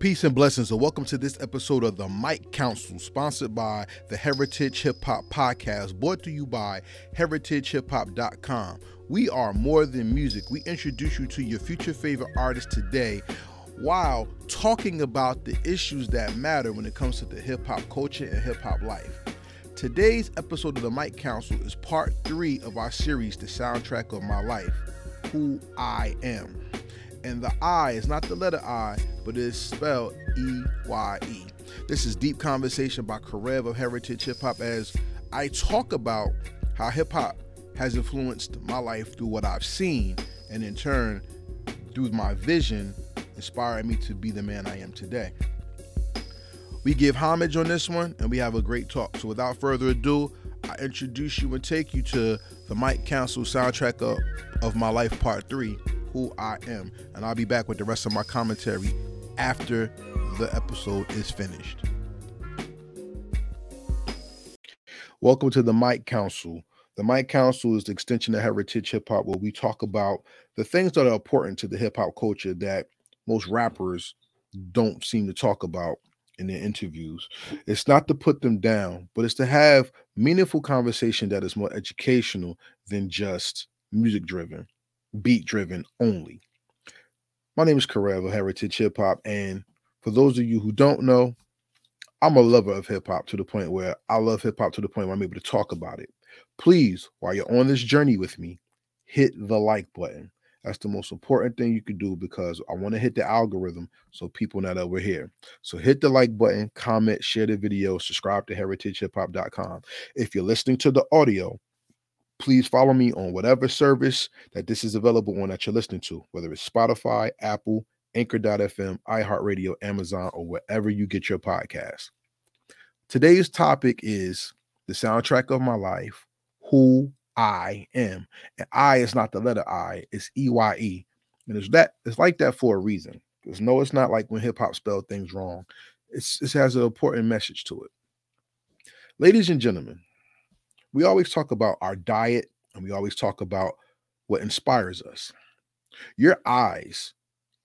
Peace and blessings, and welcome to this episode of the Mic Council, sponsored by the Heritage Hip Hop Podcast, brought to you by heritagehiphop.com. We are more than music. We introduce you to your future favorite artists today while talking about the issues that matter when it comes to the hip hop culture and hip hop life. Today's episode of the Mic Council is part three of our series, The Soundtrack of My Life Who I Am and the I is not the letter I, but it is spelled E Y E. This is Deep Conversation by Karev of Heritage Hip Hop as I talk about how hip hop has influenced my life through what I've seen, and in turn, through my vision, inspired me to be the man I am today. We give homage on this one and we have a great talk. So without further ado, I introduce you and take you to the Mic Council soundtrack of, of my life part three who I am. And I'll be back with the rest of my commentary after the episode is finished. Welcome to the Mic Council. The Mic Council is the extension of Heritage Hip Hop, where we talk about the things that are important to the hip hop culture that most rappers don't seem to talk about in their interviews. It's not to put them down, but it's to have meaningful conversation that is more educational than just music driven beat driven only. My name is Karev of Heritage Hip Hop, and for those of you who don't know, I'm a lover of hip hop to the point where I love hip hop to the point where I'm able to talk about it. Please, while you're on this journey with me, hit the like button. That's the most important thing you can do because I want to hit the algorithm so people know that we're here. So hit the like button, comment, share the video, subscribe to heritagehiphop.com. If you're listening to the audio, please follow me on whatever service that this is available on that you're listening to, whether it's Spotify, Apple, Anchor.fm, iHeartRadio, Amazon, or wherever you get your podcast. Today's topic is the soundtrack of my life, who I am. And I is not the letter I, it's E-Y-E. And it's that it's like that for a reason. Because no, it's not like when hip hop spelled things wrong. It's it has an important message to it. Ladies and gentlemen, we always talk about our diet and we always talk about what inspires us. Your eyes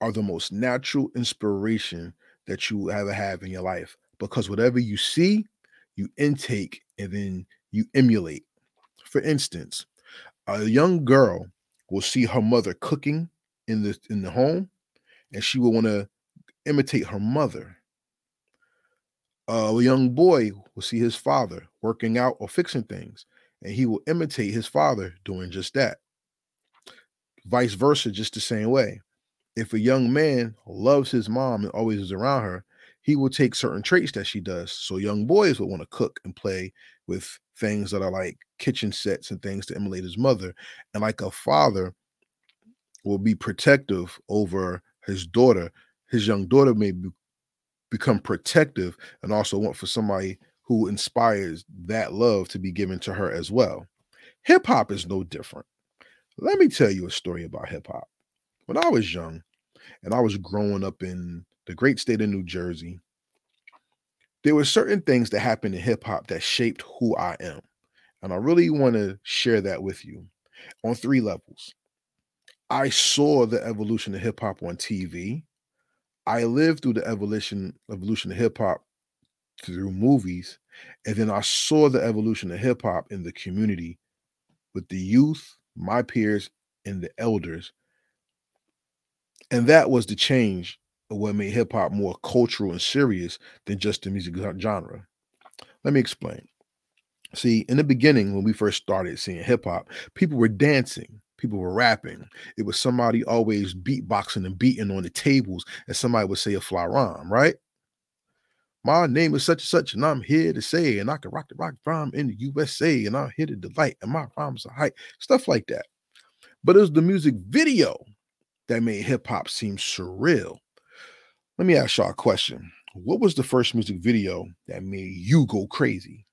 are the most natural inspiration that you ever have in your life because whatever you see, you intake and then you emulate. For instance, a young girl will see her mother cooking in the in the home and she will want to imitate her mother a young boy will see his father working out or fixing things, and he will imitate his father doing just that. Vice versa, just the same way. If a young man loves his mom and always is around her, he will take certain traits that she does. So young boys will want to cook and play with things that are like kitchen sets and things to emulate his mother. And like a father will be protective over his daughter, his young daughter may be become protective and also want for somebody who inspires that love to be given to her as well. Hip hop is no different. Let me tell you a story about hip hop. When I was young and I was growing up in the great state of New Jersey, there were certain things that happened in hip hop that shaped who I am. And I really want to share that with you on three levels. I saw the evolution of hip hop on TV. I lived through the evolution evolution of hip hop through movies, and then I saw the evolution of hip hop in the community with the youth, my peers, and the elders. And that was the change of what made hip hop more cultural and serious than just the music genre. Let me explain. See, in the beginning, when we first started seeing hip hop, people were dancing people were rapping. It was somebody always beatboxing and beating on the tables, and somebody would say a fly rhyme, right? My name is such and such, and I'm here to say, and I can rock the rock rhyme in the USA, and I'm here to delight, and my rhymes are high, stuff like that. But it was the music video that made hip hop seem surreal. Let me ask y'all a question. What was the first music video that made you go crazy?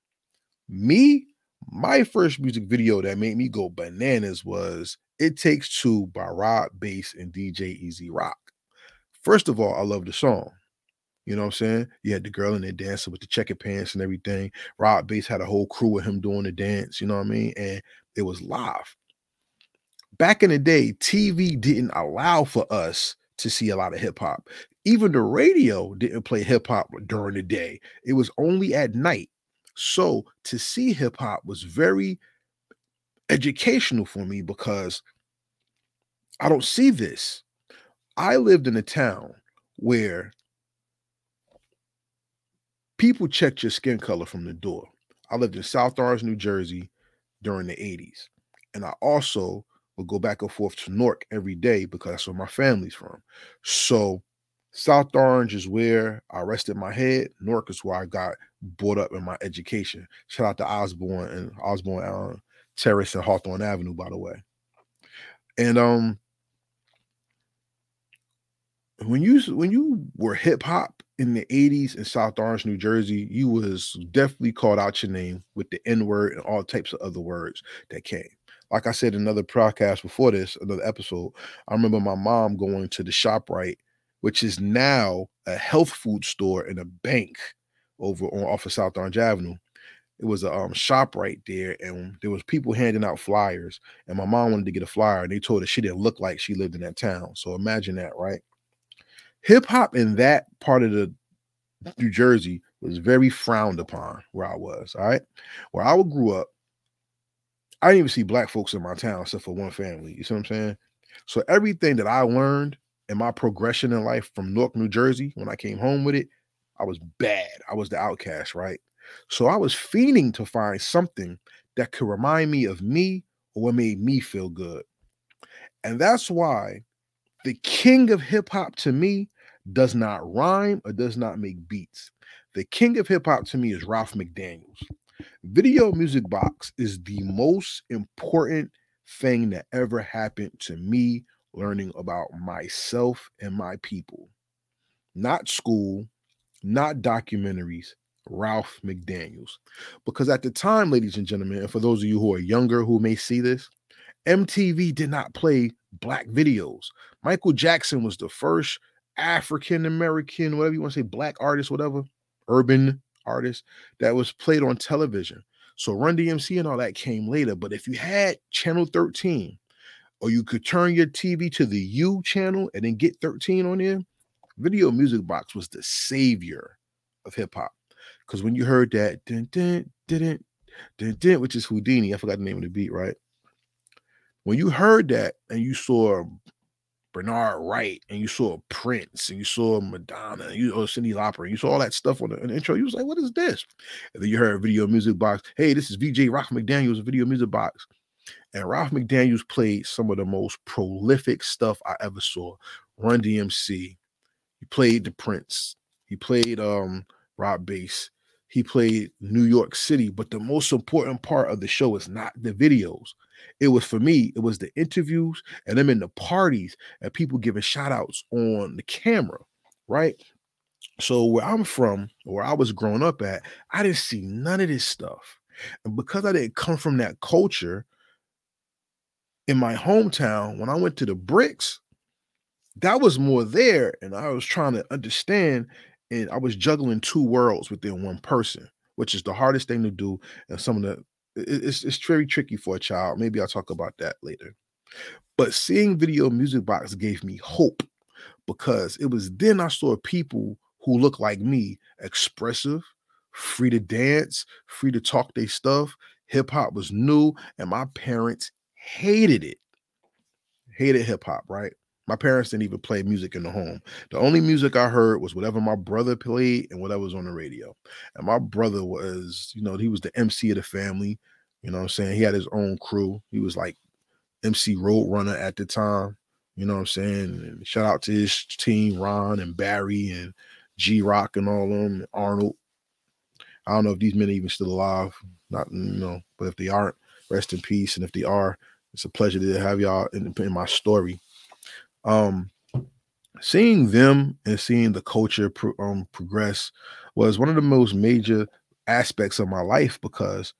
Me, my first music video that made me go bananas was It Takes Two by Rob Base and DJ E-Z Rock. First of all, I love the song. You know what I'm saying? You had the girl in there dancing with the checkered pants and everything. Rob Base had a whole crew with him doing the dance, you know what I mean? And it was live. Back in the day, TV didn't allow for us to see a lot of hip hop. Even the radio didn't play hip hop during the day. It was only at night. So to see hip hop was very educational for me because I don't see this. I lived in a town where people checked your skin color from the door. I lived in South Orange, New Jersey during the 80s. And I also would go back and forth to Newark every day because that's where my family's from. So South Orange is where I rested my head. Newark is where I got brought up in my education. Shout out to Osborne and Osborne uh, Terrace and Hawthorne Avenue, by the way. And um, when you when you were hip hop in the 80s in South Orange, New Jersey, you was definitely called out your name with the N-word and all types of other words that came. Like I said another podcast before this, another episode, I remember my mom going to the ShopRite, which is now a health food store and a bank over on off of South Orange Avenue. It was a um, shop right there, and there was people handing out flyers. And my mom wanted to get a flyer, and they told her she didn't look like she lived in that town. So imagine that, right? hip hop in that part of the New Jersey was very frowned upon where I was. All right. Where I would grew up, I didn't even see black folks in my town except for one family. You see what I'm saying? So everything that I learned in my progression in life from Newark, New Jersey, when I came home with it, I was bad. I was the outcast, right? So I was fiending to find something that could remind me of me or what made me feel good. And that's why the king of hip hop to me does not rhyme or does not make beats. The king of hip hop to me is Ralph McDaniels. Video Music Box is the most important thing that ever happened to me learning about myself and my people. Not school, not documentaries, Ralph McDaniels. Because at the time, ladies and gentlemen, and for those of you who are younger who may see this, MTV did not play black videos. Michael Jackson was the first African American, whatever you want to say, black artist, whatever, urban artist that was played on television. So Run DMC and all that came later. But if you had channel 13, or you could turn your TV to the U channel and then get 13 on there, Video Music Box was the savior of hip hop. Because when you heard that, dun, dun, dun, dun, dun, which is Houdini, I forgot the name of the beat, right? When you heard that and you saw Bernard Wright, and you saw Prince, and you saw Madonna, and you saw Cyndi Lauper, and you saw all that stuff on the, on the, intro. You was like, "What is this?" And then you heard Video Music Box. Hey, this is VJ Ralph McDaniels, Video Music Box, and Ralph McDaniels played some of the most prolific stuff I ever saw. Run DMC, he played the Prince, he played um Rob Base, he played New York City. But the most important part of the show is not the videos. It was for me, it was the interviews and them in the parties and people giving shout outs on the camera, right? So where I'm from, where I was growing up at, I didn't see none of this stuff. And because I didn't come from that culture in my hometown, when I went to the bricks, that was more there. And I was trying to understand, and I was juggling two worlds within one person, which is the hardest thing to do. And some of the it's it's very tricky for a child. Maybe I'll talk about that later. But seeing Video Music Box gave me hope because it was then I saw people who look like me, expressive, free to dance, free to talk their stuff. Hip hop was new, and my parents hated it. Hated hip hop, right? My parents didn't even play music in the home. The only music I heard was whatever my brother played and whatever was on the radio. And my brother was, you know, he was the MC of the family. You know what I'm saying? He had his own crew. He was like MC Roadrunner at the time. You know what I'm saying? And shout out to his team, Ron and Barry and G Rock and all of them, Arnold. I don't know if these men are even still alive. Not, you know, but if they aren't, rest in peace. And if they are, it's a pleasure to have y'all in, in my story um seeing them and seeing the culture pro- um, progress was one of the most major aspects of my life because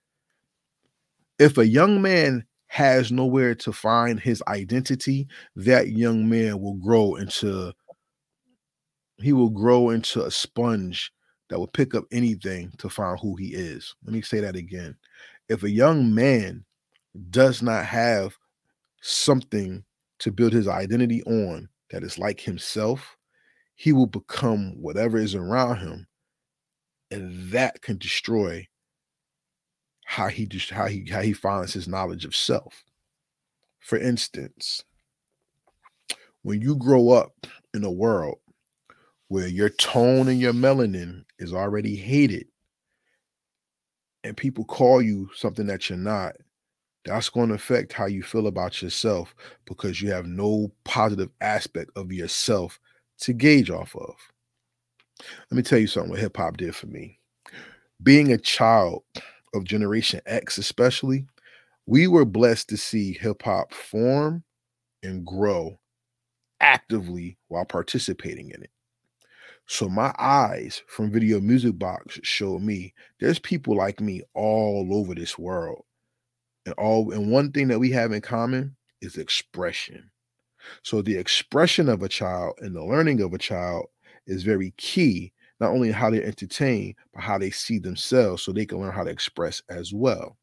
if a young man has nowhere to find his identity that young man will grow into he will grow into a sponge that will pick up anything to find who he is. Let me say that again. If a young man does not have something to build his identity on that is like himself, he will become whatever is around him, and that can destroy how he just how he how he finds his knowledge of self. For instance, when you grow up in a world where your tone and your melanin is already hated and people call you something that you're not, that's going to affect how you feel about yourself because you have no positive aspect of yourself to gauge off of. Let me tell you something what hip hop did for me. Being a child of Generation X, especially, we were blessed to see hip hop form and grow actively while participating in it. So my eyes from Video Music Box showed me there's people like me all over this world. And all and one thing that we have in common is expression. So the expression of a child and the learning of a child is very key, not only how they entertain, but how they see themselves so they can learn how to express as well.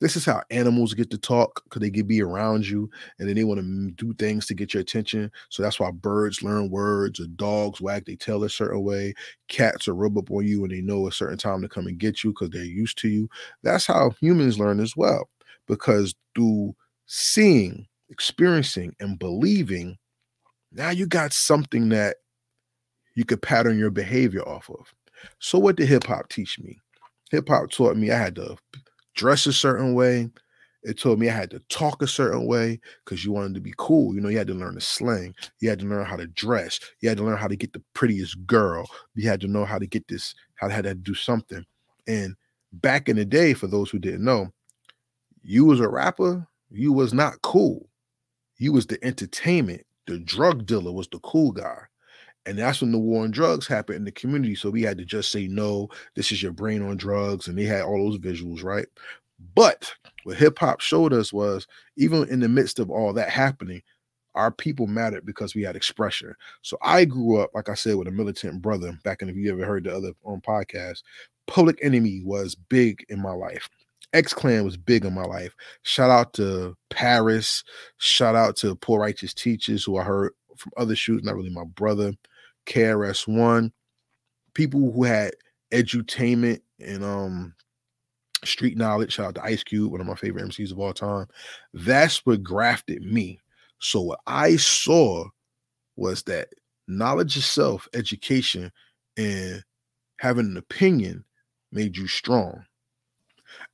This is how animals get to talk because they can be around you and then they want to do things to get your attention. So that's why birds learn words, or dogs wag their tail a certain way, cats will rub up on you and they know a certain time to come and get you because they're used to you. That's how humans learn as well, because through seeing, experiencing, and believing, now you got something that you could pattern your behavior off of. So, what did hip hop teach me? Hip hop taught me I had to dress a certain way. It told me I had to talk a certain way because you wanted to be cool. You know, you had to learn the slang. You had to learn how to dress. You had to learn how to get the prettiest girl. You had to know how to get this, how to, how to do something. And back in the day, for those who didn't know, you was a rapper, you was not cool. You was the entertainment. The drug dealer was the cool guy. And that's when the war on drugs happened in the community. So we had to just say, no, this is your brain on drugs. And they had all those visuals, right? But what hip hop showed us was even in the midst of all that happening, our people mattered because we had expression. So I grew up, like I said, with a militant brother. Back in, if you ever heard the other on podcast, Public Enemy was big in my life. X Clan was big in my life. Shout out to Paris. Shout out to Poor Righteous Teachers, who I heard from other shoots, not really my brother. KRS-One, people who had edutainment and um street knowledge. Shout out to Ice Cube, one of my favorite MCs of all time. That's what grafted me. So what I saw was that knowledge itself, education, and having an opinion made you strong.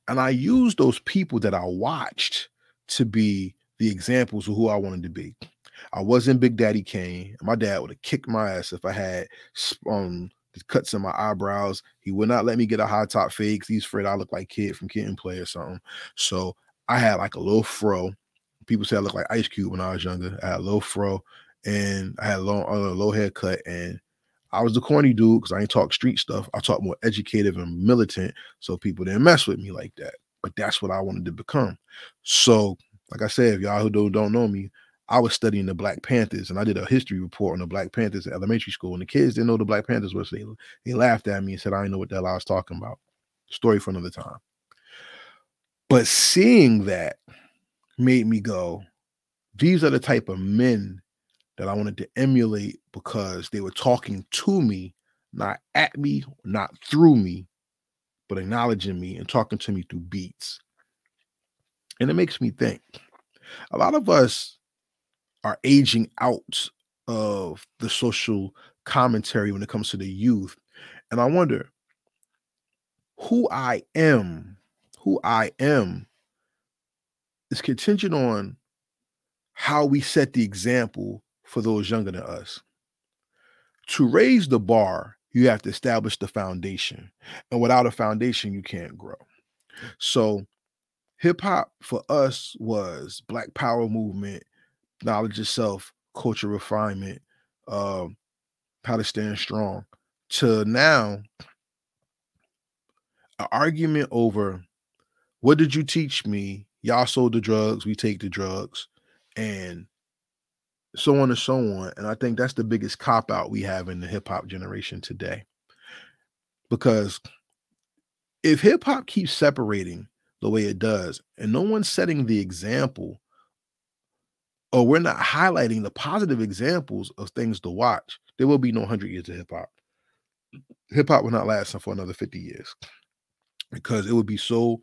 And I used those people that I watched to be the examples of who I wanted to be. I wasn't Big Daddy Kane. My dad would have kicked my ass if I had um cuts in my eyebrows. He would not let me get a high top fade because he's afraid I look like kid from Kid and Play or something. So I had like a little fro. People say I look like Ice Cube when I was younger. I had a little fro and I had a a low haircut and I was the corny dude because I ain't talk street stuff. I talk more educative and militant, so people didn't mess with me like that. But that's what I wanted to become. So, like I said, if y'all who don't, don't know me, I was studying the Black Panthers and I did a history report on the Black Panthers at elementary school. And the kids didn't know the Black Panthers was. They, they laughed at me and said, I didn't know what the hell I was talking about. Story for another time. But seeing that made me go, these are the type of men that I wanted to emulate because they were talking to me, not at me, not through me, but acknowledging me and talking to me through beats. And it makes me think a lot of us are aging out of the social commentary when it comes to the youth. And I wonder who I am, who I am is contingent on how we set the example for those younger than us. To raise the bar, you have to establish the foundation. And without a foundation, you can't grow. So, hip hop for us was Black Power movement knowledge itself, culture refinement, um, how to stand strong. To now, an argument over what did you teach me? Y'all sold the drugs, we take the drugs, and so on and so on. And I think that's the biggest cop out we have in the hip hop generation today. Because if hip hop keeps separating the way it does, and no one's setting the example or we're not highlighting the positive examples of things to watch, there will be no 100 years of hip hop. Hip hop will not last for another 50 years because it would be so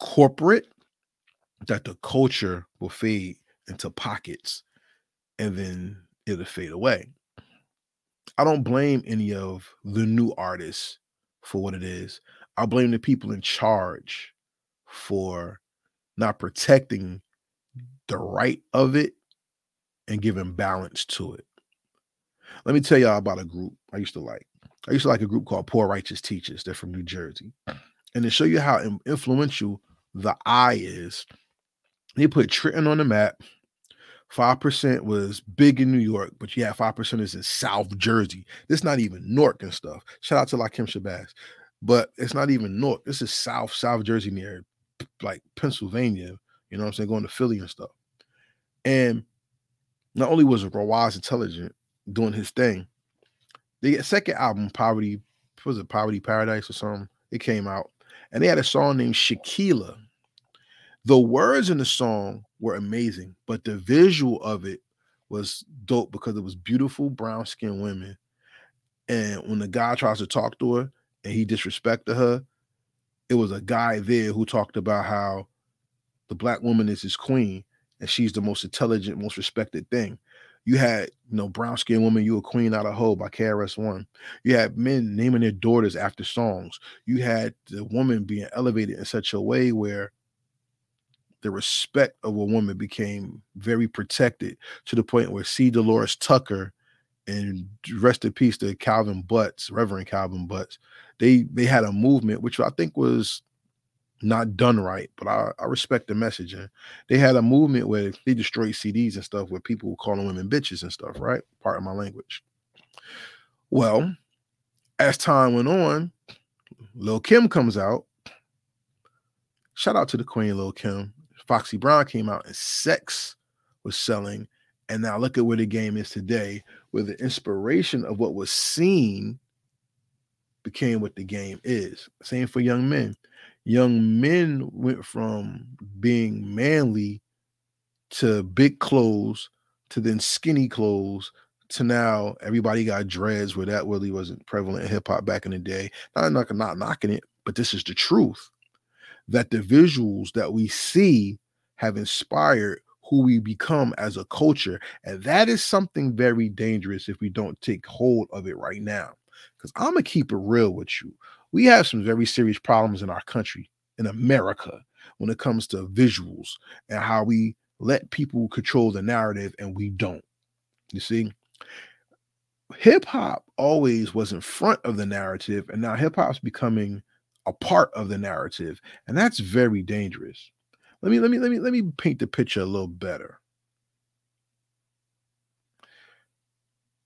corporate that the culture will fade into pockets and then it'll fade away. I don't blame any of the new artists for what it is. I blame the people in charge for not protecting the right of it and giving balance to it. Let me tell y'all about a group I used to like. I used to like a group called Poor Righteous Teachers. They're from New Jersey. And to show you how influential the I is, they put Trenton on the map. 5% was big in New York, but yeah, 5% is in South Jersey. This is not even Newark and stuff. Shout out to Lakim Shabazz. But it's not even Newark. This is South, South Jersey near like Pennsylvania. You know what I'm saying? Going to Philly and stuff. And not only was Rawaz intelligent doing his thing, the second album, Poverty, was it Poverty Paradise or something? It came out. And they had a song named Shakiyla. The words in the song were amazing, but the visual of it was dope because it was beautiful brown skinned women. And when the guy tries to talk to her and he disrespected her, it was a guy there who talked about how the black woman is his queen and she's the most intelligent, most respected thing. You had, you know, brown skinned woman, you a queen out of hoe by KRS One. You had men naming their daughters after songs. You had the woman being elevated in such a way where the respect of a woman became very protected to the point where C. Dolores Tucker and rest in peace to Calvin Butts, Reverend Calvin Butts, they they had a movement which I think was not done right, but I, I respect the messaging. They had a movement where they destroyed CDs and stuff where people were calling women bitches and stuff, right? Part of my language. Well, as time went on, Lil Kim comes out. Shout out to the Queen Lil Kim. Foxy Brown came out and sex was selling. And now look at where the game is today, where the inspiration of what was seen became what the game is. Same for young men young men went from being manly to big clothes to then skinny clothes to now everybody got dreads where that really wasn't prevalent in hip hop back in the day. Not, not knocking it, but this is the truth that the visuals that we see have inspired who we become as a culture. And that is something very dangerous if we don't take hold of it right now. Because I'm going to keep it real with you we have some very serious problems in our country, in America, when it comes to visuals and how we let people control the narrative and we don't. You see, hip hop always was in front of the narrative, and now hip hop's becoming a part of the narrative, and that's very dangerous. Let me let me let me let me paint the picture a little better.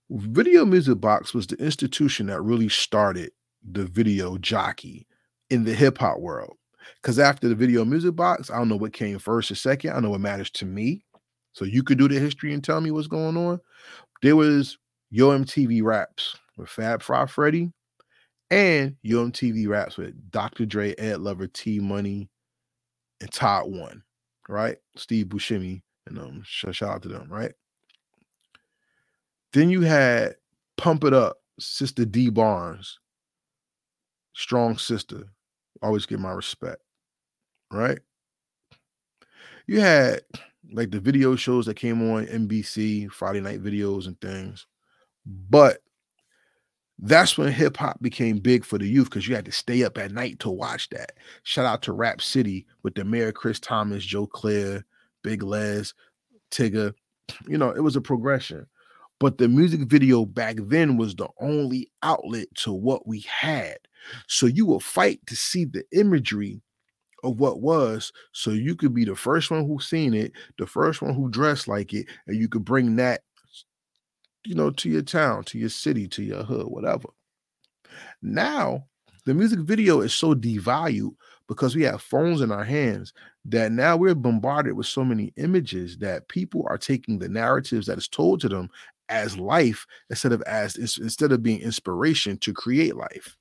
Video Music Box was the institution that really started the video jockey in the hip hop world. Because after the video music box, I don't know what came first or second. I know what matters to me. So you could do the history and tell me what's going on. There was Yo MTV Raps with Fab Five Freddy and Yo MTV Raps with Dr. Dre, Ed Lover, T Money, and Todd One, right? Steve Buscemi, and um, shout out to them, right? Then you had Pump It Up, Sister Dee Barnes, strong sister. Always get my respect. Right? You had like the video shows that came on NBC, Friday night videos and things. But that's when hip hop became big for the youth because you had to stay up at night to watch that. Shout out to Rap City with the mayor Chris Thomas, Joe Clair, Big Lez, Tigger. You know, it was a progression. But the music video back then was the only outlet to what we had. So you will fight to see the imagery of what was so you could be the first one who seen it, the first one who dressed like it, and you could bring that you know to your town, to your city, to your hood, whatever. Now, the music video is so devalued because we have phones in our hands that now we're bombarded with so many images that people are taking the narratives that is told to them as life instead of as instead of being inspiration to create life.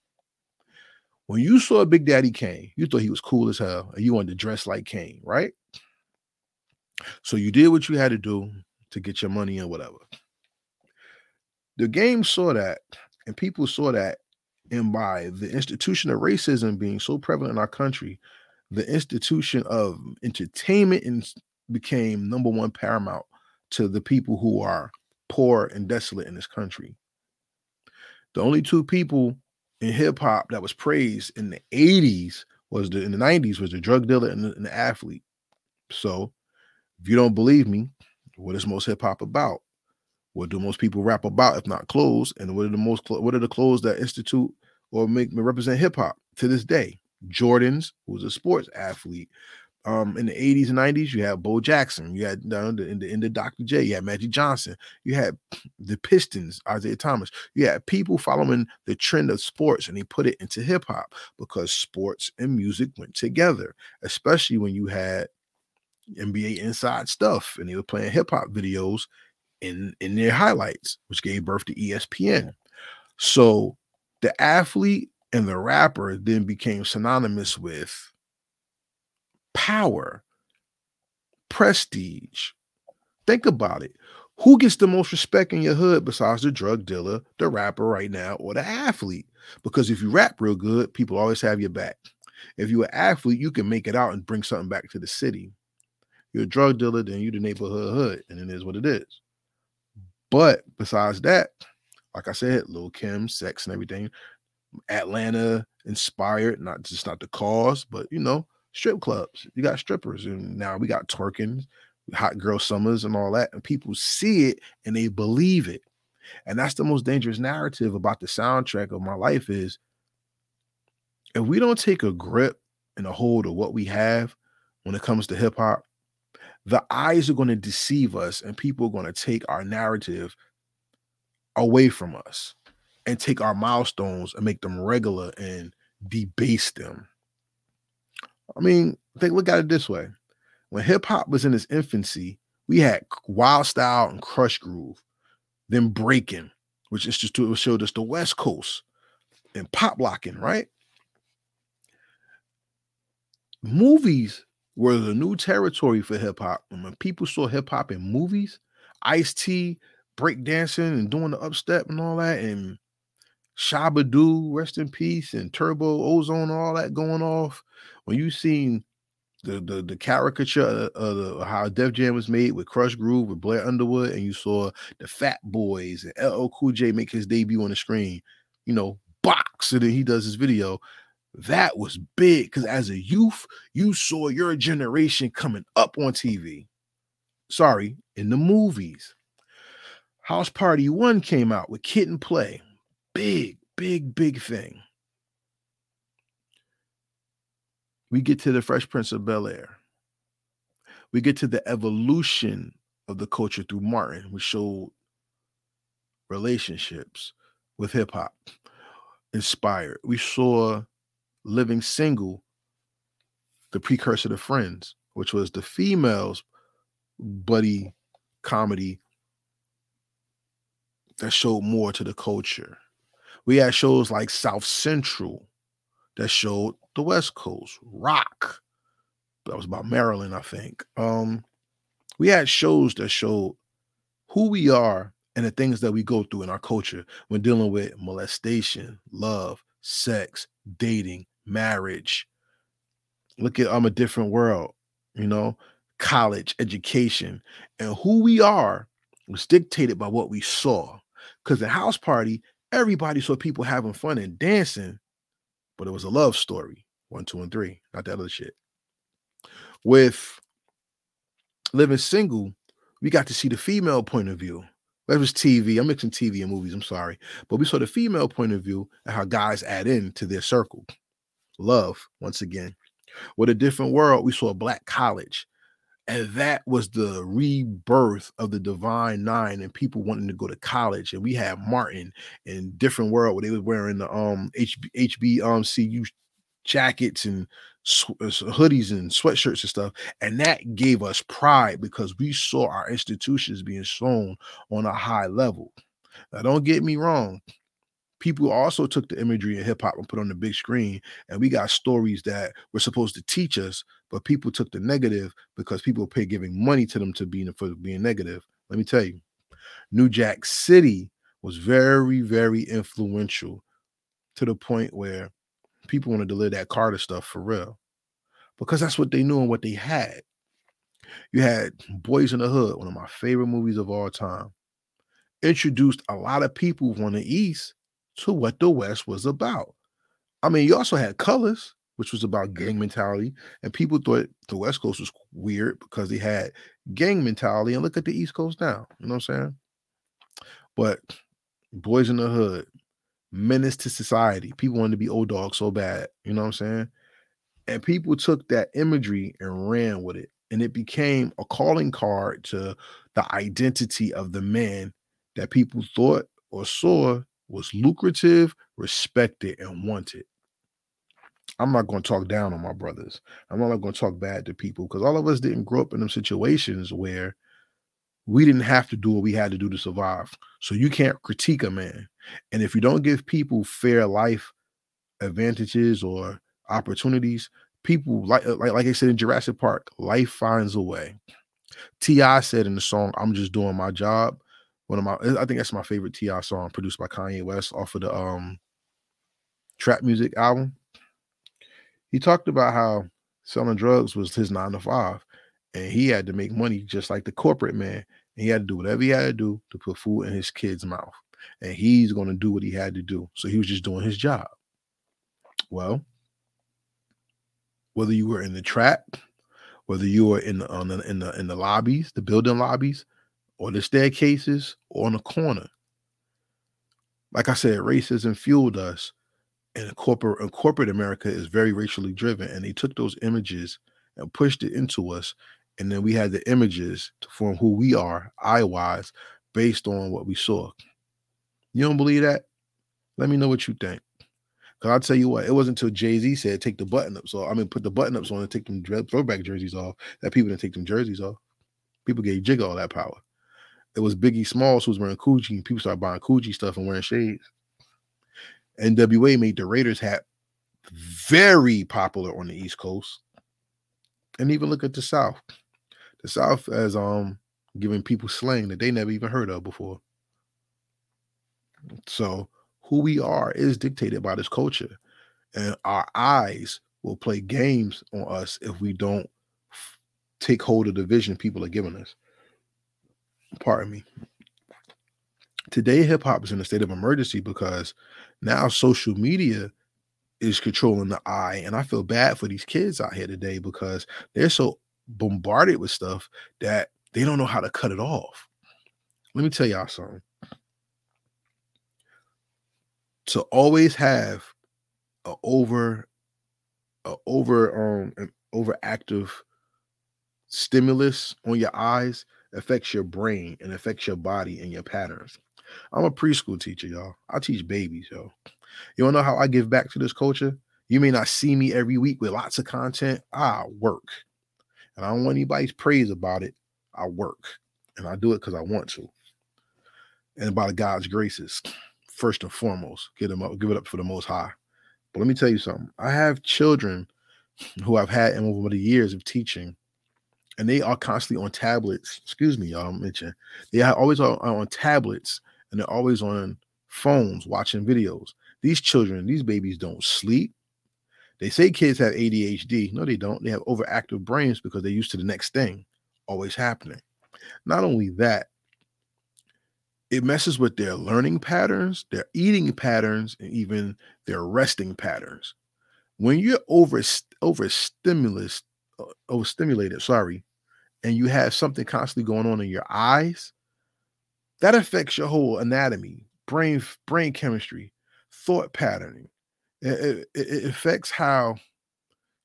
When you saw Big Daddy Kane, you thought he was cool as hell and you wanted to dress like Kane, right? So you did what you had to do to get your money and whatever. The game saw that, and people saw that, and by the institution of racism being so prevalent in our country, the institution of entertainment and became number one paramount to the people who are poor and desolate in this country. The only two people in hip hop that was praised in the 80s was the in the 90s was the drug dealer and the, and the athlete. So if you don't believe me, what is most hip hop about? What do most people rap about if not clothes? And what are the most what are the clothes that institute or make represent hip hop to this day? Jordans, who was a sports athlete, um, in the 80s and 90s, you had Bo Jackson, you had uh, in the in the Dr. J, you had Magic Johnson, you had the Pistons, Isiah Thomas, you had people following the trend of sports and they put it into hip hop because sports and music went together, especially when you had NBA inside stuff and they were playing hip hop videos in in their highlights, which gave birth to ESPN. So the athlete and the rapper then became synonymous with power, prestige. Think about it. Who gets the most respect in your hood besides the drug dealer, the rapper right now, or the athlete? Because if you rap real good, people always have your back. If you're an athlete, you can make it out and bring something back to the city. You're a drug dealer, then you're the neighborhood hood, and it is what it is. But besides that, like I said, Lil Kim, sex and everything, Atlanta inspired, not just not the cause, but you know, strip clubs. You got strippers, and now we got twerking, hot girl summers, and all that. And people see it and they believe it. And that's the most dangerous narrative about the soundtrack of my life is if we don't take a grip and a hold of what we have when it comes to hip hop, the eyes are going to deceive us and people are going to take our narrative away from us and take our milestones and make them regular and debase them. I mean, think look at it this way. When hip hop was in its infancy, we had wild style and Krush Groove, then breaking, which is just to showed us the West Coast, and pop locking, right? Movies were the new territory for hip hop. When people saw hip hop in movies, Ice T breakdancing and doing the upstep and all that, and Shabba-Do, rest in peace, and Turbo Ozone, all that going off. When you seen the the, the caricature of, of the, how Def Jam was made with Krush Groove with Blair Underwood, and you saw the Fat Boys and LL Cool J make his debut on the screen, you know, box, and then he does his video. That was big because as a youth, you saw your generation coming up on TV. Sorry, in the movies. House Party 1 came out with Kid and Play big, big, big thing. We get to the Fresh Prince of Bel Air. We get to the evolution of the culture through Martin, which showed relationships with hip hop inspired. We saw Living Single, the precursor to Friends, which was the females' buddy comedy that showed more to the culture. We had shows like South Central that showed the West Coast, Roc. That was about Maryland, I think. Um, we had shows that showed who we are and the things that we go through in our culture when dealing with molestation, love, sex, dating, marriage. Look at I'm a different world, you know, college, education, and who we are was dictated by what we saw. Because the house party, everybody saw people having fun and dancing, but it was a love story. One, two, and three, not that other shit. With living single, we got to see the female point of view. That was TV. I'm mixing TV and movies. I'm sorry, but we saw the female point of view and how guys add in to their circle. Love, once again. With a different world, we saw Black College, and that was the rebirth of the divine nine and people wanting to go to college and we had martin in different world where they were wearing the um hb hb um cu jackets and uh, hoodies and sweatshirts and stuff and that gave us pride because we saw our institutions being shown on a high level now don't get me wrong people also took the imagery of hip hop and put on the big screen, and we got stories that were supposed to teach us, but people took the negative because people pay giving money to them to be for being negative. Let me tell you, New Jack City was very, very influential to the point where people wanted to live that Carter stuff for real because that's what they knew and what they had. You had Boyz n the Hood, one of my favorite movies of all time, introduced a lot of people from the East to what the West was about. I mean, you also had Colors, which was about mm-hmm. gang mentality, and people thought the West Coast was weird because they had gang mentality. And look at the East Coast now, you know what I'm saying? But Boyz n the Hood, menace to society. People wanted to be old dogs so bad, you know what I'm saying? And people took that imagery and ran with it. And it became a calling card to the identity of the man that people thought or saw was lucrative, respected, and wanted. I'm not going to talk down on my brothers. I'm not going to talk bad to people because all of us didn't grow up in them situations where we didn't have to do what we had to do to survive. So you can't critique a man. And if you don't give people fair life advantages or opportunities, people like uh, like like I said in Jurassic Park, life finds a way. T.I. said in the song, I'm just doing my job. One of my I think that's my favorite T.I. song produced by Kanye West off of the um Trap Muzik album. He talked about how selling drugs was his nine to five and he had to make money just like the corporate man. And he had to do whatever he had to do to put food in his kid's mouth. And he's going to do what he had to do. So he was just doing his job. Well, whether you were in the trap, whether you were in the, the, in the in the lobbies, the building lobbies, or the staircases, or on the corner. Like I said, racism fueled us, and corporate and corporate America is very racially driven, and they took those images and pushed it into us and then we had the images to form who we are eye wise based on what we saw. You don't believe that? Let me know what you think. Because i'll tell you what it wasn't until jay-z said take the button ups off i mean put the button ups on and take them throwback jerseys off that people didn't take them jerseys off. People gave jigga all that power it was biggie smalls who was wearing Coogi and people started buying Coogi stuff and wearing shades nwa made the raiders hat very popular on the east coast and even look at the south the South as um giving people slang that they never even heard of before. So who we are is dictated by this culture, and our eyes will play games on us if we don't take hold of the vision people are giving us. Pardon me. Today, hip hop is in a state of emergency because now social media is controlling the eye. And I feel bad for these kids out here today because they're so bombarded with stuff that they don't know how to cut it off. Let me tell y'all something. To always have a over a over um an overactive stimulus on your eyes affects your brain and affects your body and your patterns. I'm a preschool teacher, y'all. I teach babies, yo. You wanna know how I give back to this culture? You may not see me every week with lots of content. I work and I don't want anybody's praise about it. I work and I do it because I want to. And by God's graces, first and foremost, give them up, give it up for the most high. But let me tell you something. I have children who I've had over the years of teaching, and they are constantly on tablets. Excuse me, y'all mention they are always on, on tablets and they're always on phones watching videos. These children, these babies don't sleep. They say kids have ADHD. No, they don't. They have overactive brains because they're used to the next thing always happening. Not only that, it messes with their learning patterns, their eating patterns, and even their resting patterns. When you're over over uh, overstimulated, sorry, and you have something constantly going on in your eyes, that affects your whole anatomy, brain brain chemistry, thought patterning, it, it, it affects how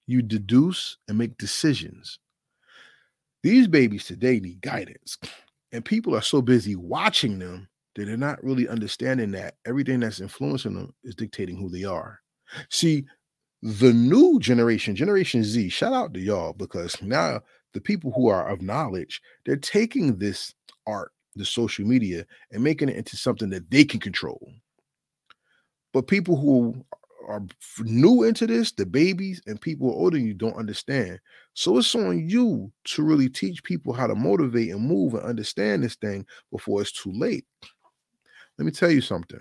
you deduce and make decisions. These babies today need guidance, and people are so busy watching them that they're not really understanding that everything that's influencing them is dictating who they are. See, the new generation, Generation Z, shout out to y'all because now the people who are of knowledge, they're taking this art, the social media, and making it into something that they can control. But people who are new into this, the babies and people older than you don't understand. So it's on you to really teach people how to motivate and move and understand this thing before it's too late. Let me tell you something.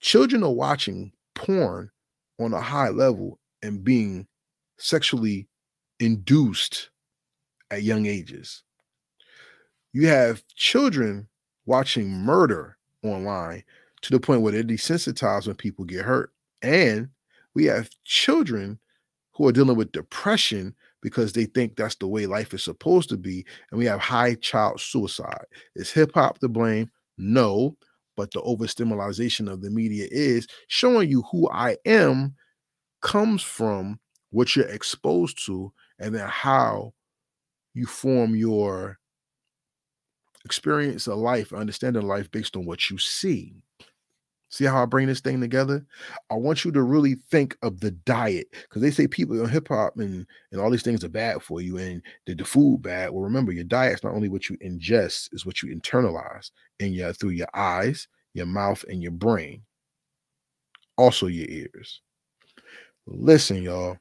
Children are watching porn on a high level and being sexually induced at young ages. You have children watching murder online to the point where they're desensitized when people get hurt. And we have children who are dealing with depression because they think that's the way life is supposed to be. And we have high child suicide. Is hip hop to blame? No, but the overstimulation of the media is showing you who I am comes from what you're exposed to and then how you form your experience of life, understanding life based on what you see. See how I bring this thing together? I want you to really think of the diet because they say people in hip hop and, and all these things are bad for you and the, the food bad. Well, remember, your diet's not only what you ingest, is what you internalize in your through your eyes, your mouth, and your brain. Also your ears. Listen, y'all.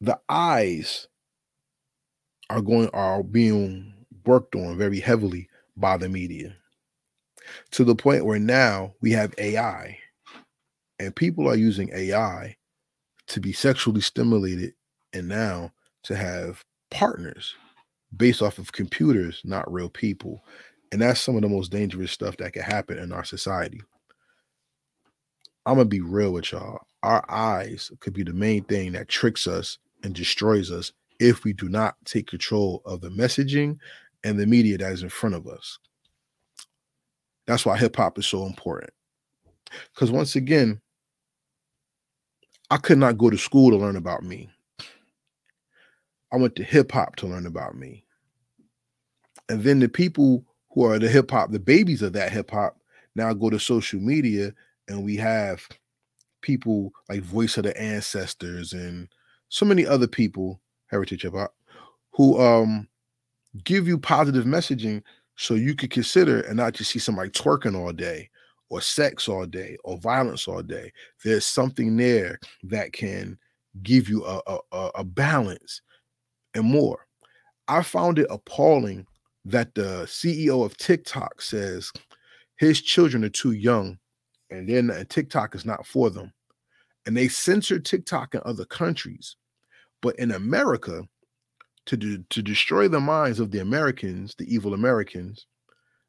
The eyes are going are being worked on very heavily by the media to the point where now we have AI and people are using AI to be sexually stimulated and now to have partners based off of computers, not real people. And that's some of the most dangerous stuff that can happen in our society. I'm going to be real with y'all. Our eyes could be the main thing that tricks us and destroys us if we do not take control of the messaging and the media that is in front of us. That's why hip hop is so important. Because once again, I could not go to school to learn about me. I went to hip hop to learn about me. And then the people who are the hip hop, the babies of that hip hop, now go to social media and we have people like Voice of the Ancestors and so many other people, heritage hip hop, who um give you positive messaging so you could consider and not just see somebody twerking all day or sex all day or violence all day. There's something there that can give you a, a, a balance and more. I found it appalling that the CEO of TikTok says his children are too young and then and TikTok is not for them. And they censor TikTok in other countries. But in America, to, do, to destroy the minds of the Americans, the evil Americans,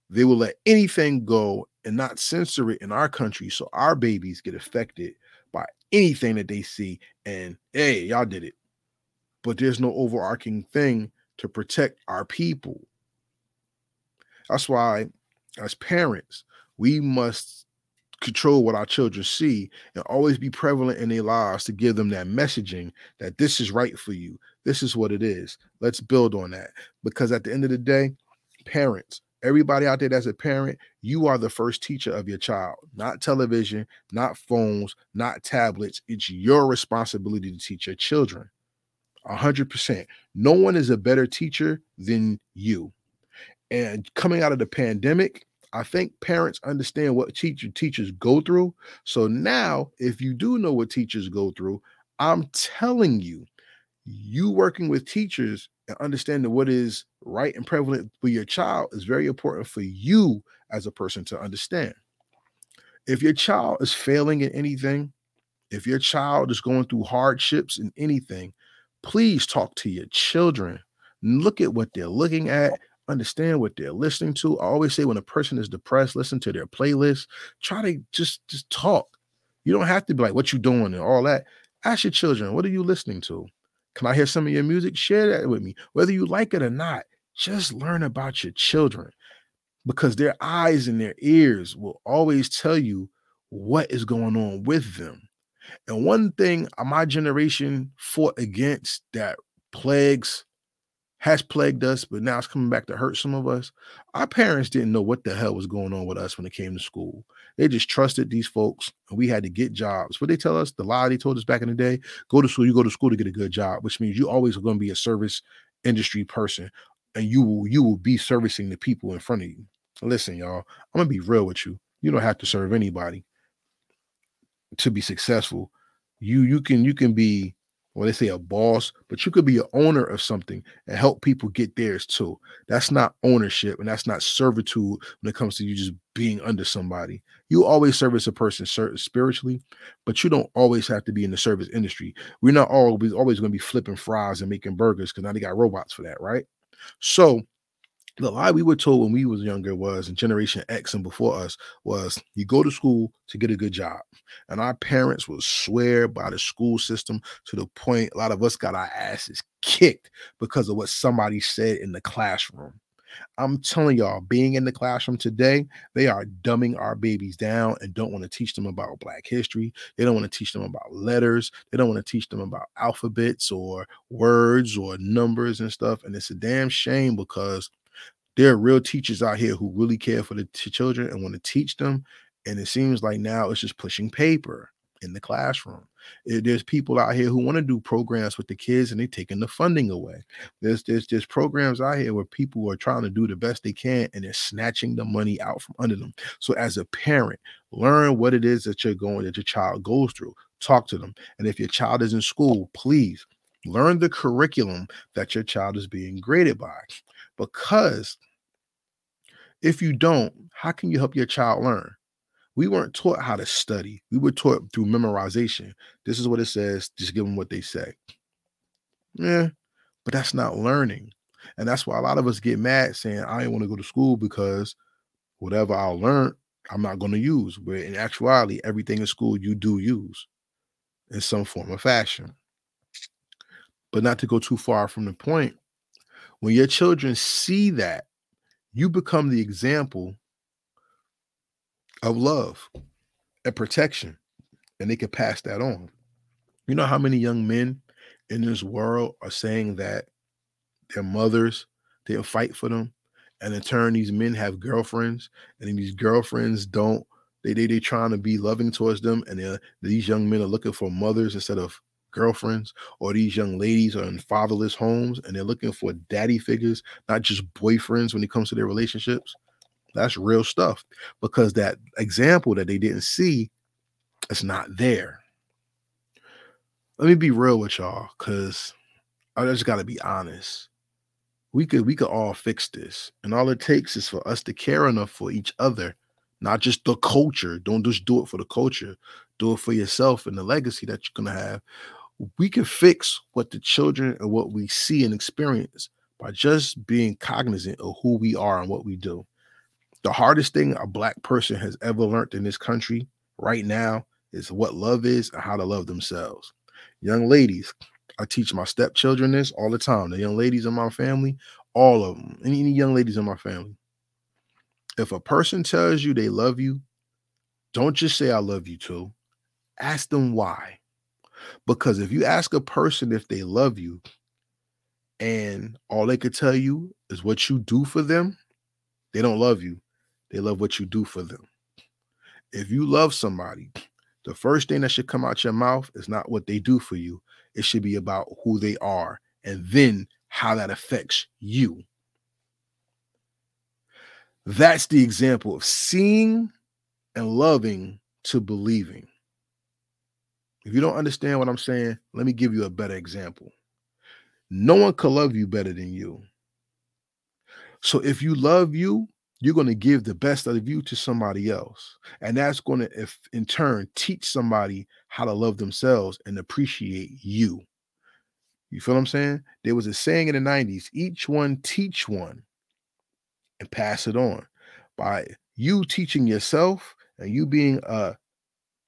they will let anything go and not censor it in our country so our babies get affected by anything that they see. And hey, y'all did it. But there's no overarching thing to protect our people. That's why, as parents, we must control what our children see and always be prevalent in their lives to give them that messaging that this is right for you. This is what it is. Let's build on that. Because at the end of the day, parents, everybody out there that's a parent, you are the first teacher of your child, not television, not phones, not tablets. It's your responsibility to teach your children. 100%. No one is a better teacher than you. And coming out of the pandemic, I think parents understand what teacher teachers go through. So now, if you do know what teachers go through, I'm telling you, you working with teachers and understanding what is right and prevalent for your child is very important for you as a person to understand. If your child is failing in anything, if your child is going through hardships in anything, please talk to your children. Look at what they're looking at, understand what they're listening to. I always say when a person is depressed, listen to their playlist. Try to just just talk. You don't have to be like, what you doing and all that. Ask your children, what are you listening to? Can I hear some of your music? Share that with me. Whether you like it or not, just learn about your children because their eyes and their ears will always tell you what is going on with them. And one thing my generation fought against that plagues has plagued us, but now it's coming back to hurt some of us. Our parents didn't know what the hell was going on with us when it came to school. They just trusted these folks, and we had to get jobs. What they tell us, the lie they told us back in the day: go to school. You go to school to get a good job, which means you always are going to be a service industry person, and you will you will be servicing the people in front of you. Listen, y'all, I'm gonna be real with you. You don't have to serve anybody to be successful. You you can you can be Well, they say a boss, but you could be an owner of something and help people get theirs too. That's not ownership and that's not servitude when it comes to you just being under somebody. You always service a person spiritually, but you don't always have to be in the service industry. We're not always always going to be flipping fries and making burgers because now they got robots for that, right? So the lie we were told when we was younger was and generation x and before us was you go to school to get a good job. And our parents would swear by the school system to the point a lot of us got our asses kicked because of what somebody said in the classroom. I'm telling y'all being in the classroom today they are dumbing our babies down and don't want to teach them about black history. They don't want to teach them about letters. They don't want to teach them about alphabets or words or numbers and stuff. And it's a damn shame because there are real teachers out here who really care for the t- children and want to teach them. And it seems like now it's just pushing paper in the classroom. There's people out here who want to do programs with the kids and they're taking the funding away. There's, there's there's programs out here where people are trying to do the best they can and they're snatching the money out from under them. So as a parent, learn what it is that you're going that your child goes through. Talk to them. And if your child is in school, please learn the curriculum that your child is being graded by because if you don't, how can you help your child learn? We weren't taught how to study. We were taught through memorization. This is what it says. Just give them what they say. Yeah, but that's not learning. And that's why a lot of us get mad saying, I ain't want to go to school because whatever I'll learn, I'm not going to use. Where in actuality, everything in school you do use in some form or fashion. But not to go too far from the point, when your children see that, you become the example of love and protection, and they can pass that on. You know how many young men in this world are saying that their mothers didn't fight for them, and in turn, these men have girlfriends, and these girlfriends don't. They they they trying to be loving towards them, and these young men are looking for mothers instead of girlfriends or these young ladies are in fatherless homes and they're looking for daddy figures, not just boyfriends when it comes to their relationships. That's real stuff because that example that they didn't see is not there. Let me be real with y'all because I just got to be honest. We could we could all fix this, and all it takes is for us to care enough for each other, not just the culture. Don't just do it for the culture. Do it for yourself and the legacy that you're gonna have we can fix what the children and what we see and experience by just being cognizant of who we are and what we do. The hardest thing a black person has ever learned in this country right now is what love is and how to love themselves. Young ladies, I teach my stepchildren this all the time. The young ladies in my family, all of them, any, young ladies in my family. If a person tells you they love you, don't just say I love you too. Ask them why. Because if you ask a person if they love you and all they could tell you is what you do for them, they don't love you. They love what you do for them. If you love somebody, the first thing that should come out your mouth is not what they do for you. It should be about who they are and then how that affects you. That's the example of seeing and loving to believing. If you don't understand what I'm saying, let me give you a better example. No one can love you better than you. So if you love you, you're going to give the best of you to somebody else. And that's going to, if in turn, teach somebody how to love themselves and appreciate you. You feel what I'm saying? There was a saying in the 90s each one teach one and pass it on. By you teaching yourself and you being a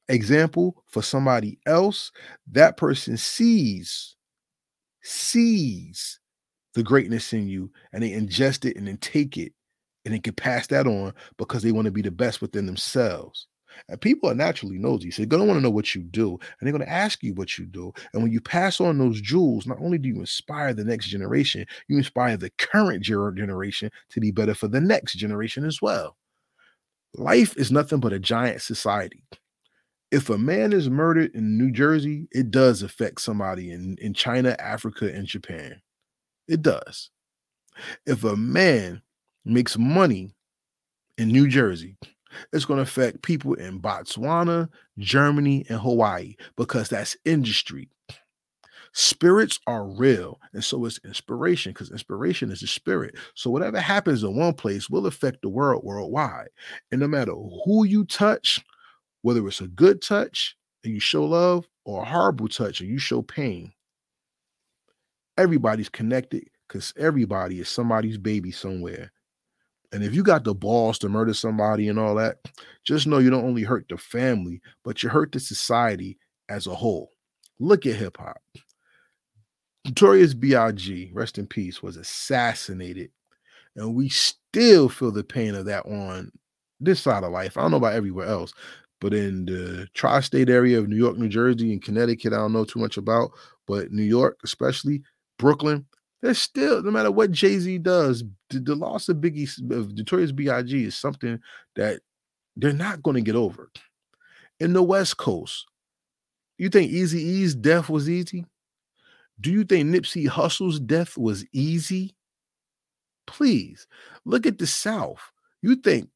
example for somebody else, that person sees, sees the greatness in you and they ingest it and then take it and they can pass that on because they want to be the best within themselves. And people are naturally nosy. So they're going to want to know what you do and they're going to ask you what you do. And when you pass on those jewels, not only do you inspire the next generation, you inspire the current generation to be better for the next generation as well. Life is nothing but a giant society if a man is murdered in New Jersey, it does affect somebody in, in China, Africa, and Japan. It does. If a man makes money in New Jersey, it's going to affect people in Botswana, Germany, and Hawaii because that's industry. Spirits are real, and so is inspiration because inspiration is a spirit. So whatever happens in one place will affect the world worldwide. And no matter who you touch, whether it's a good touch and you show love or a horrible touch and you show pain, everybody's connected because everybody is somebody's baby somewhere. And if you got the balls to murder somebody and all that, just know you don't only hurt the family, but you hurt the society as a whole. Look at hip hop. Notorious B.I.G., rest in peace, was assassinated. And we still feel the pain of that on this side of life. I don't know about everywhere else, but in the tri state area of New York, New Jersey, and Connecticut, I don't know too much about, but New York, especially Brooklyn, there's still, no matter what Jay Z does, the, the, loss of Biggie, of Notorious B.I.G. is something that they're not going to get over. In the West Coast, you think Eazy-E's death was easy? Do you think Nipsey Hussle's death was easy? Please look at the South. You think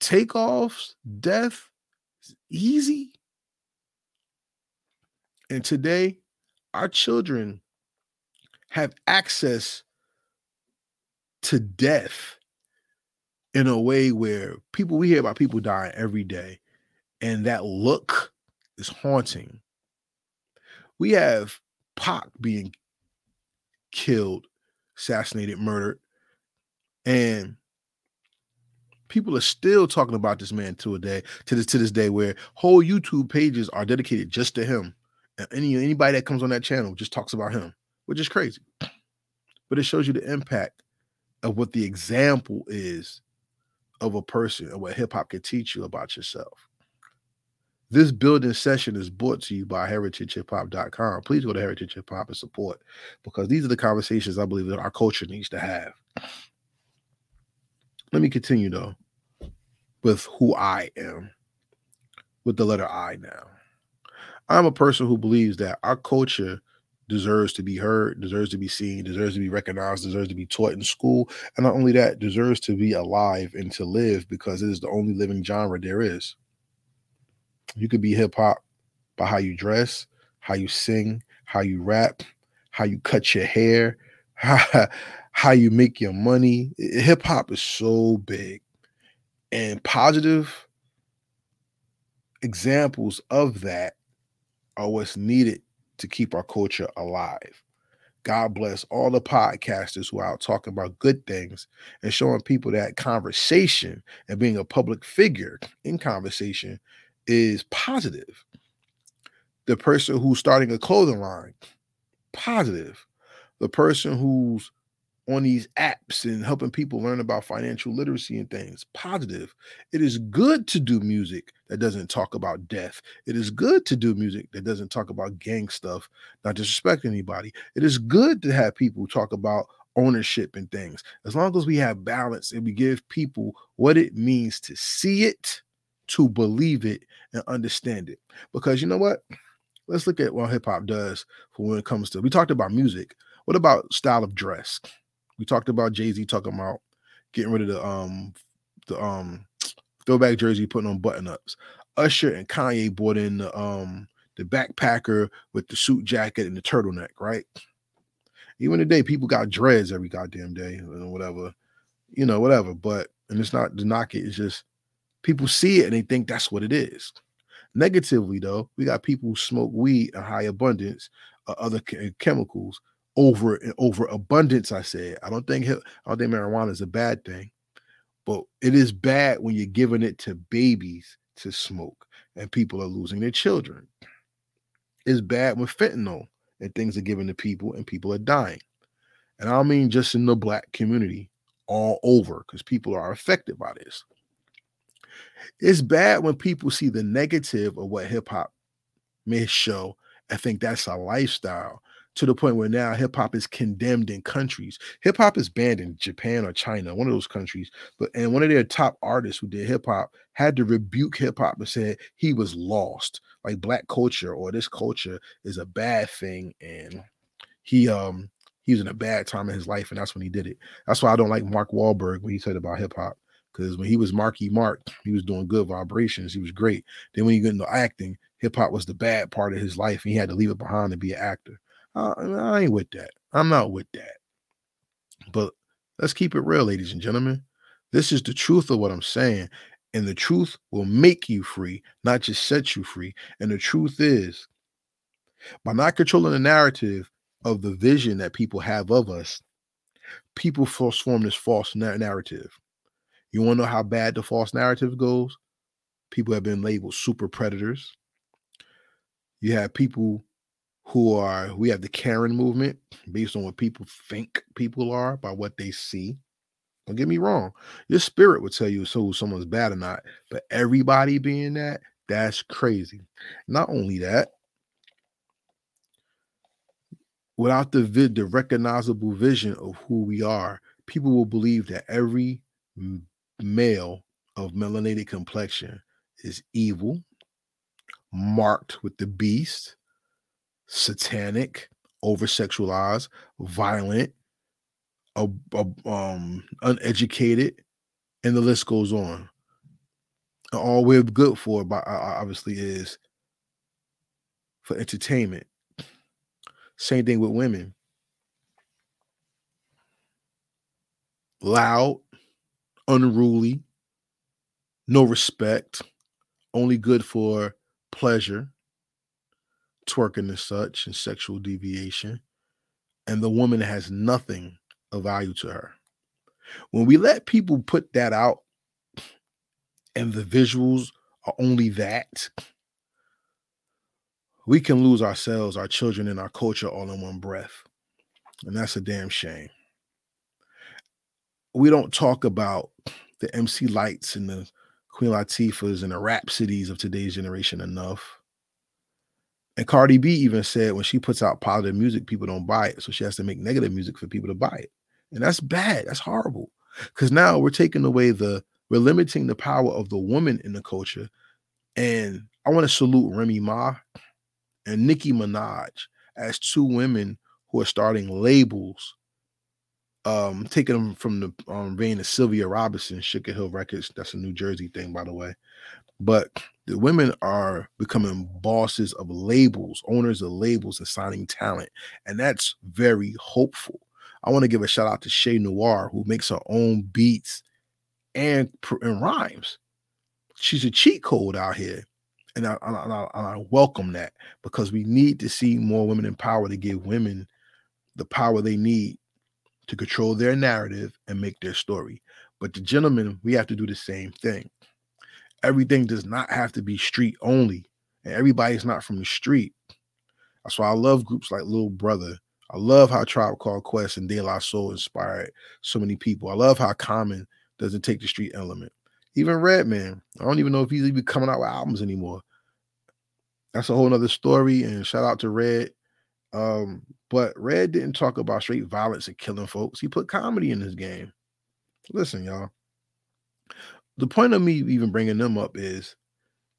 Takeoff's death is easy? And today, our children have access to death in a way where people we hear about people dying every day, and that look is haunting. We have Pac being killed, assassinated, murdered, and people are still talking about this man to a day to this to this day where whole YouTube pages are dedicated just to him. And any anybody that comes on that channel just talks about him, which is crazy. But it shows you the impact of what the example is of a person and what hip hop can teach you about yourself. This building session is brought to you by heritagehiphop.com. Please go to Heritage Hip Hop and support because these are the conversations I believe that our culture needs to have. Let me continue though with who I am, with the letter I now. I'm a person who believes that our culture deserves to be heard, deserves to be seen, deserves to be recognized, deserves to be taught in school. And not only that, deserves to be alive and to live because it is the only living genre there is. You could be hip hop by how you dress, how you sing, how you rap, how you cut your hair, how, you make your money. Hip hop is so big. And positive examples of that are what's needed to keep our culture alive. God bless all the podcasters who are out talking about good things and showing people that conversation and being a public figure in conversation is positive. The person who's starting a clothing line, positive. The person who's on these apps and helping people learn about financial literacy and things, positive. It is good to do music that doesn't talk about death. It is good to do music that doesn't talk about gang stuff, not disrespect anybody. It is good to have people talk about ownership and things. As long as we have balance and we give people what it means to see it to believe it and understand it. Because you know what? Let's look at what hip hop does for when it comes to. We talked about music. What about style of dress? We talked about Jay Z talking about getting rid of the um the um throwback jersey, putting on button ups. Usher and Kanye bought in the um the backpacker with the suit jacket and the turtleneck, right? Even today, people got dreads every goddamn day, or whatever, you know, whatever. But and it's not to knock it, it's just People see it and they think that's what it is. Negatively, though, we got people who smoke weed in high abundance, uh, other chemicals over eh, and over abundance. I said I don't think I don't think marijuana is a bad thing, but it is bad when you're giving it to babies to smoke and people are losing their children. It's bad when fentanyl and things are given to people and people are dying. And I don't mean just in the black community, all over, because people are affected by this. It's bad when people see the negative of what hip hop may show and think that's a lifestyle to the point where now hip hop is condemned in countries. Hip hop is banned in Japan or China, one of those countries. But and one of their top artists who did hip hop had to rebuke hip hop and said he was lost. Like black culture or this culture is a bad thing, and he um he was in a bad time in his life, and that's when he did it. That's why I don't like Mark Wahlberg when he said about hip hop. Because when he was Marky Mark, he was doing good vibrations. He was great. Then when he got into acting, hip hop was the bad part of his life. And he had to leave it behind to be an actor. Uh, I, I ain't with that. I'm not with that. But let's keep it real, ladies and gentlemen. This is the truth of what I'm saying. And the truth will make you free, not just set you free. And the truth is, by not controlling the narrative of the vision that people have of us, people form this false narrative. You want to know how bad the false narrative goes? People have been labeled super predators. You have people who are, we have the Karen movement based on what people think people are by what they see. Don't get me wrong. Your spirit would tell you so someone's bad or not, but everybody being that, that's crazy. Not only that, without the vid, the recognizable vision of who we are, people will believe that every male of melanated complexion is evil, marked with the beast, satanic, over sexualized, violent, um, uneducated, and the list goes on. all we're good for, but obviously, is for entertainment. Same thing with women. Loud, unruly, no respect, only good for pleasure, twerking and such, and sexual deviation. And the woman has nothing of value to her. When we let people put that out and the visuals are only that, we can lose ourselves, our children, and our culture all in one breath. And that's a damn shame. We don't talk about the MC Lytes and the Queen Latifahs and the Rapsodys of today's generation enough. And Cardi B even said when she puts out positive music, people don't buy it. So she has to make negative music for people to buy it. And that's bad. That's horrible. Because now we're taking away the, we're limiting the power of the woman in the culture. And I want to salute Remy Ma and Nicki Minaj as two women who are starting labels, um, taking them from the um, reign of Sylvia Robinson, Sugar Hill Records. That's a New Jersey thing, by the way. But the women are becoming bosses of labels, owners of labels, and signing talent. And that's very hopeful. I want to give a shout out to Shay Noir, who makes her own beats and, and rhymes. She's a cheat code out here. And I, I, and I welcome that because we need to see more women in power to give women the power they need to control their narrative and make their story. But the gentlemen, we have to do the same thing. Everything does not have to be street only, and everybody's not from the street. That's why I love groups like Little Brother I love how Tribe Called Quest and De La Soul inspired so many people. I love how Common doesn't take the street element. Even Redman, I don't even know if he's even coming out with albums anymore. That's a whole nother story. And shout out to Red. Um, but Red didn't talk about straight violence and killing folks. He put comedy in his game. Listen, y'all. The point of me even bringing them up is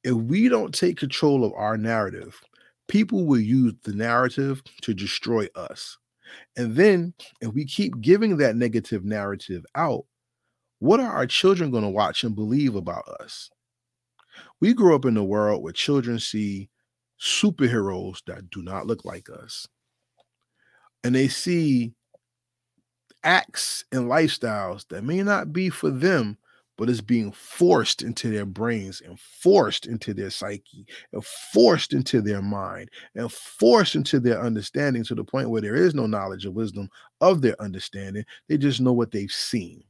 if we don't take control of our narrative, people will use the narrative to destroy us. And then if we keep giving that negative narrative out, what are our children going to watch and believe about us? We grew up in a world where children see superheroes that do not look like us. And they see acts and lifestyles that may not be for them, but it's being forced into their brains and forced into their psyche and forced into their mind and forced into their understanding to the point where there is no knowledge or wisdom of their understanding. They just know what they've seen.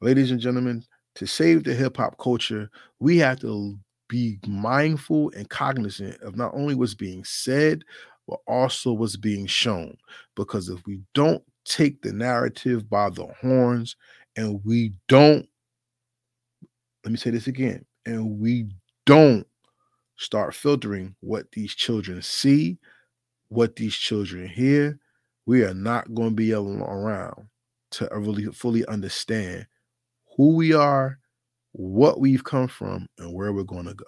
Ladies and gentlemen, to save the hip hop culture, we have to be mindful and cognizant of not only what's being said, but also what's being shown. Because if we don't take the narrative by the horns and we don't, let me say this again, and we don't start filtering what these children see, what these children hear, we are not going to be around to really fully understand who we are, what we've come from, and where we're going to go.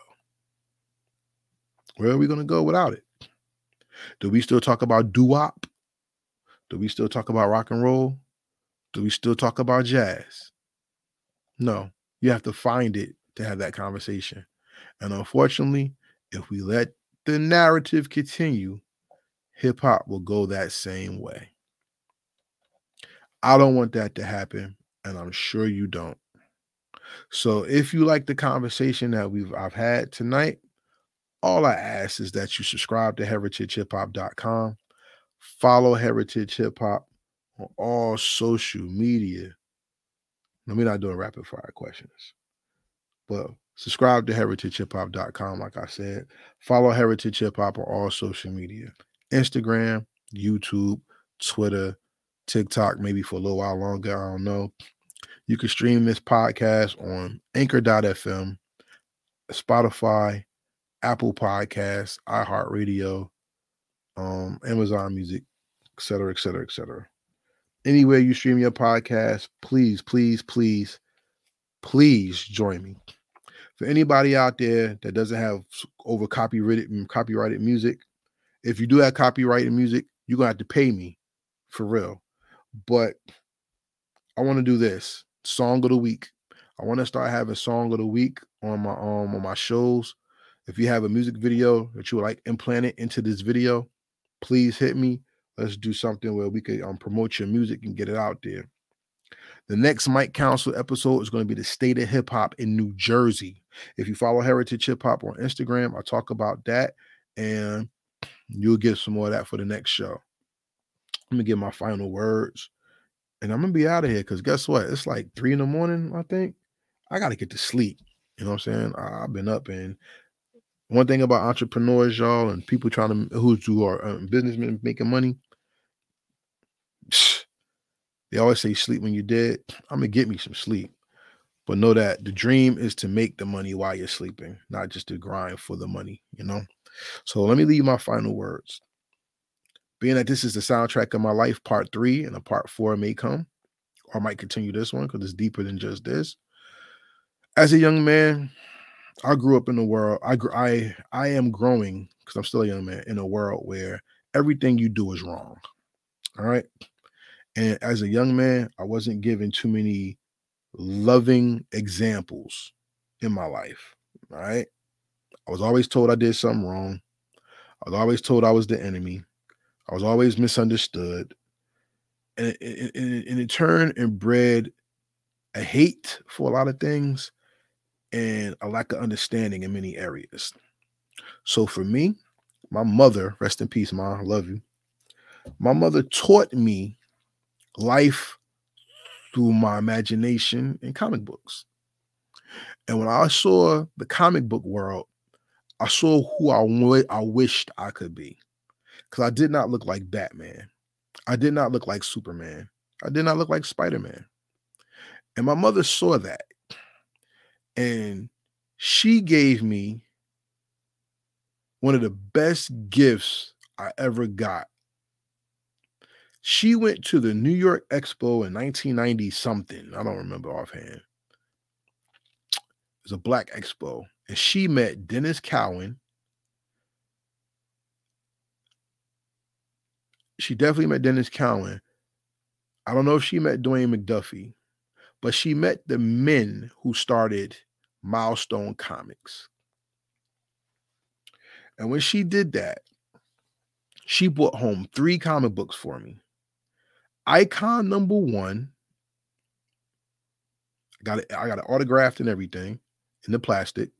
Where are we going to go without it? Do we still talk about doo wop? Do we still talk about rock and roll? Do we still talk about jazz? No, you have to find it to have that conversation. And unfortunately, if we let the narrative continue, hip hop will go that same way. I don't want that to happen, and I'm sure you don't. So if you like the conversation that we've I've had tonight, all I ask is that you subscribe to heritagehiphop.com, follow Heritage Hip Hop on all social media. Let me not doing rapid fire questions, but subscribe to heritagehiphop.com, like I said. Follow Heritage Hip Hop on all social media Instagram, YouTube, Twitter, TikTok, maybe for a little while longer. I don't know. You can stream this podcast on anchor.fm, Spotify, Apple Podcasts, iHeartRadio, um, Amazon Music, etc., etc., etc. Anywhere you stream your podcast, please, please, please, please join me. For anybody out there that doesn't have over copyrighted copyrighted music, if you do have copyrighted music, you're gonna have to pay me for real. But I want to do this song of the week. I want to start having song of the week on my um on my shows. If you have a music video that you would like implanted into this video, please hit me. Let's do something where we could um, promote your music and get it out there. The next Mic Council episode is going to be the state of hip hop in New Jersey. If you follow Heritage Hip Hop on Instagram, I talk about that and you'll get some more of that for the next show. Let me get my final words and I'm gonna be out of here because guess what? It's like three in the morning, I think. I gotta get to sleep. You know what I'm saying? I, have been up and one thing about entrepreneurs, y'all, and people trying to who, who are um, businessmen making money, they always say sleep when you're dead. I'm gonna get me some sleep. But know that the dream is to make the money while you're sleeping, not just to grind for the money, you know. So let me leave my final words. Being that this is the soundtrack of my life, part three, and a part four may come, or I might continue this one because it's deeper than just this. As a young man, I grew up in a world. I I I am growing because I'm still a young man in a world where everything you do is wrong. All right. And as a young man, I wasn't given too many loving examples in my life. All right. I was always told I did something wrong. I was always told I was the enemy. I was always misunderstood. And and it turned and bred a hate for a lot of things and a lack of understanding in many areas. So for me, my mother, rest in peace, mom, I love you. My mother taught me life through my imagination and comic books. And when I saw the comic book world, I saw who I, w- I wished I could be. Because I did not look like Batman. I did not look like Superman. I did not look like Spider Man. And my mother saw that. And she gave me one of the best gifts I ever got. She went to the New York Expo in 1990 something. I don't remember offhand. It was a black expo. And she met Denys Cowan. She definitely met Denys Cowan. I don't know if she met Dwayne McDuffie but she met the men who started Milestone Comics. And when she did that, she brought home three comic books for me. Icon number one. Got it, I got it autographed and everything in the plastic.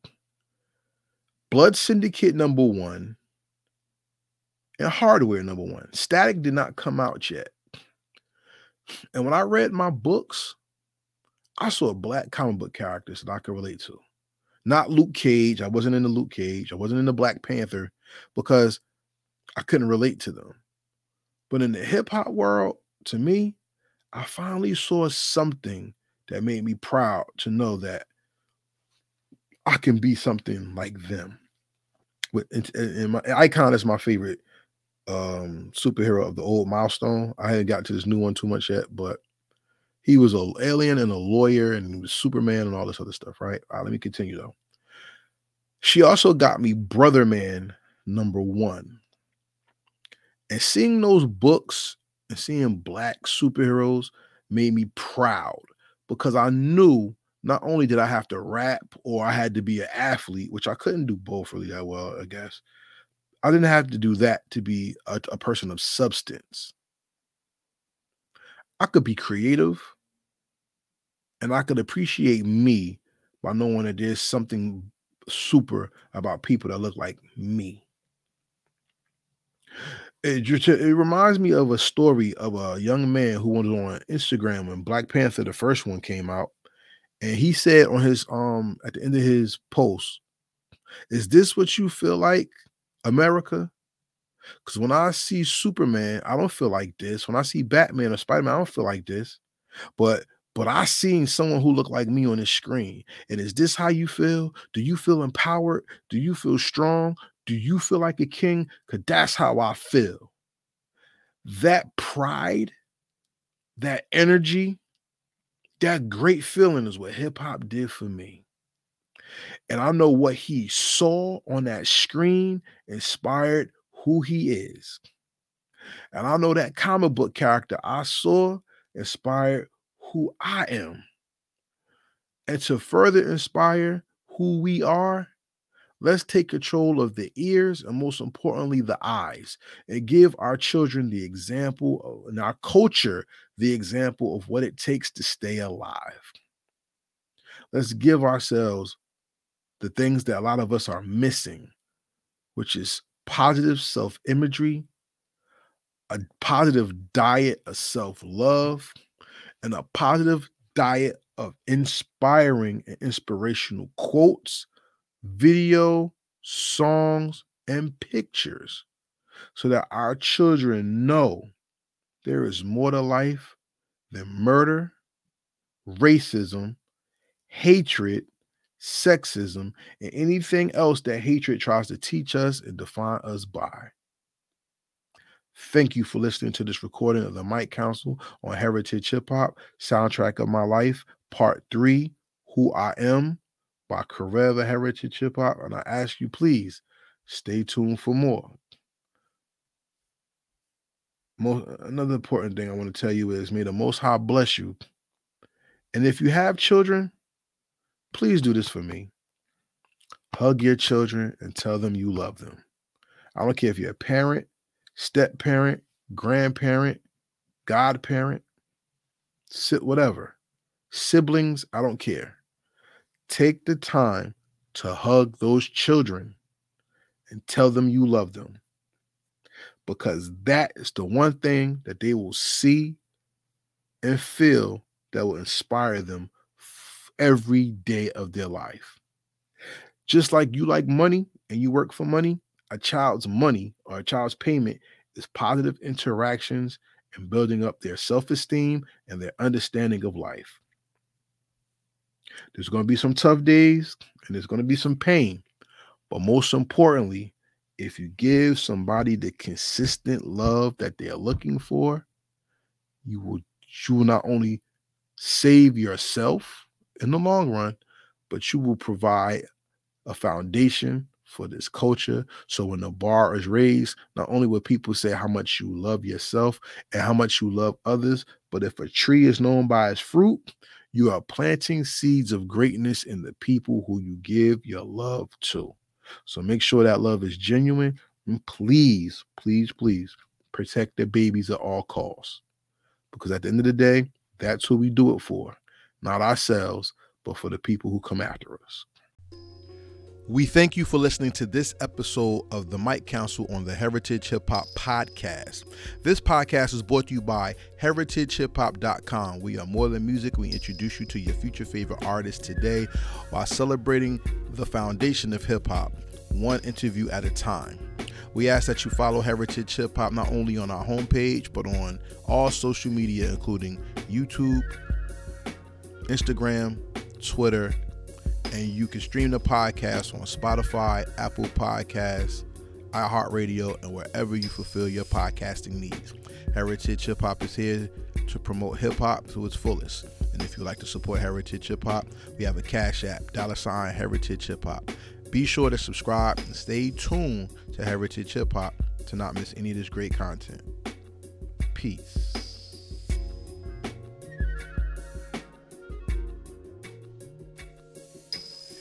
Blood Syndicate number one. And hardware number one. Static did not come out yet. And when I read my books, I saw black comic book characters that I could relate to. Not Luke Cage. I wasn't in the Luke Cage. I wasn't in the Black Panther because I couldn't relate to them. But in the hip hop world, to me, I finally saw something that made me proud to know that I can be something like them. With and my icon is my favorite um superhero of the old milestone. I hadn't got to this new one too much yet, but he was an alien and a lawyer and he was Superman and all this other stuff, right? All right, let me continue though. She also got me Brother Man number one. And seeing those books and seeing black superheroes made me proud because I knew not only did I have to rap or I had to be an athlete, which I couldn't do both really that well, I guess. I didn't have to do that to be a, a person of substance. I could be creative and I could appreciate me by knowing that there's something super about people that look like me. It, it reminds me of a story of a young man who was on Instagram when Black Panther, the first one, came out. And he said on his um at the end of his post, is this what you feel like, America? Because when I see Superman, I don't feel like this. When I see Batman or Spider-Man, I don't feel like this. But but I seen someone who looked like me on the screen. And is this how you feel? Do you feel empowered? Do you feel strong? Do you feel like a king? Because that's how I feel. That pride, that energy, that great feeling is what hip hop did for me. And I know what he saw on that screen inspired who he is. And I know that comic book character I saw inspired who I am. And to further inspire who we are, let's take control of the ears and most importantly, the eyes, and give our children the example of, and our culture the example of what it takes to stay alive. Let's give ourselves the things that a lot of us are missing, which is positive self imagery, a positive diet of self love, and a positive diet of inspiring and inspirational quotes, video, songs, and pictures so that our children know there is more to life than murder, racism, hatred, sexism, and anything else that hatred tries to teach us and define us by. Thank you for listening to this recording of the Mic Council on Heritage Hip Hop, Soundtrack of My Life, Part 3, Who I Am by Karev Heritage Hip Hop. And I ask you, please stay tuned for more. Most, another important thing I want to tell you is may the Most High bless you. And if you have children, please do this for me. Hug your children and tell them you love them. I don't care if you're a parent, step parent, grandparent, godparent, sit whatever. Siblings, I don't care. Take the time to hug those children and tell them you love them. Because that is the one thing that they will see and feel that will inspire them every day of their life. Just like you like money and you work for money, a child's money or a child's payment is positive interactions and building up their self esteem and their understanding of life. There's going to be some tough days and there's going to be some pain. But most importantly, if you give somebody the consistent love that they're looking for, you will you will not only save yourself in the long run, but you will provide a foundation for this culture. So when the bar is raised, not only will people say how much you love yourself and how much you love others, but if a tree is known by its fruit, you are planting seeds of greatness in the people who you give your love to. So make sure that love is genuine. And please, please, please protect the babies at all costs. Because at the end of the day, that's who we do it for not ourselves, but for the people who come after us. We thank you for listening to this episode of the Mic Council on the Heritage Hip Hop Podcast. This podcast is brought to you by heritagehiphop.com. We are more than music. We introduce you to your future favorite artists today while celebrating the foundation of hip hop, one interview at a time. We ask that you follow Heritage Hip Hop not only on our homepage, but on all social media, including YouTube, Instagram, Twitter, and you can stream the podcast on Spotify, Apple Podcasts, iHeartRadio, and wherever you fulfill your podcasting needs. Heritage Hip Hop is here to promote hip hop to its fullest. And if you'd like to support Heritage Hip Hop, we have a Cash App, dollar sign Heritage Hip Hop. Be sure to subscribe and stay tuned to Heritage Hip Hop to not miss any of this great content. Peace.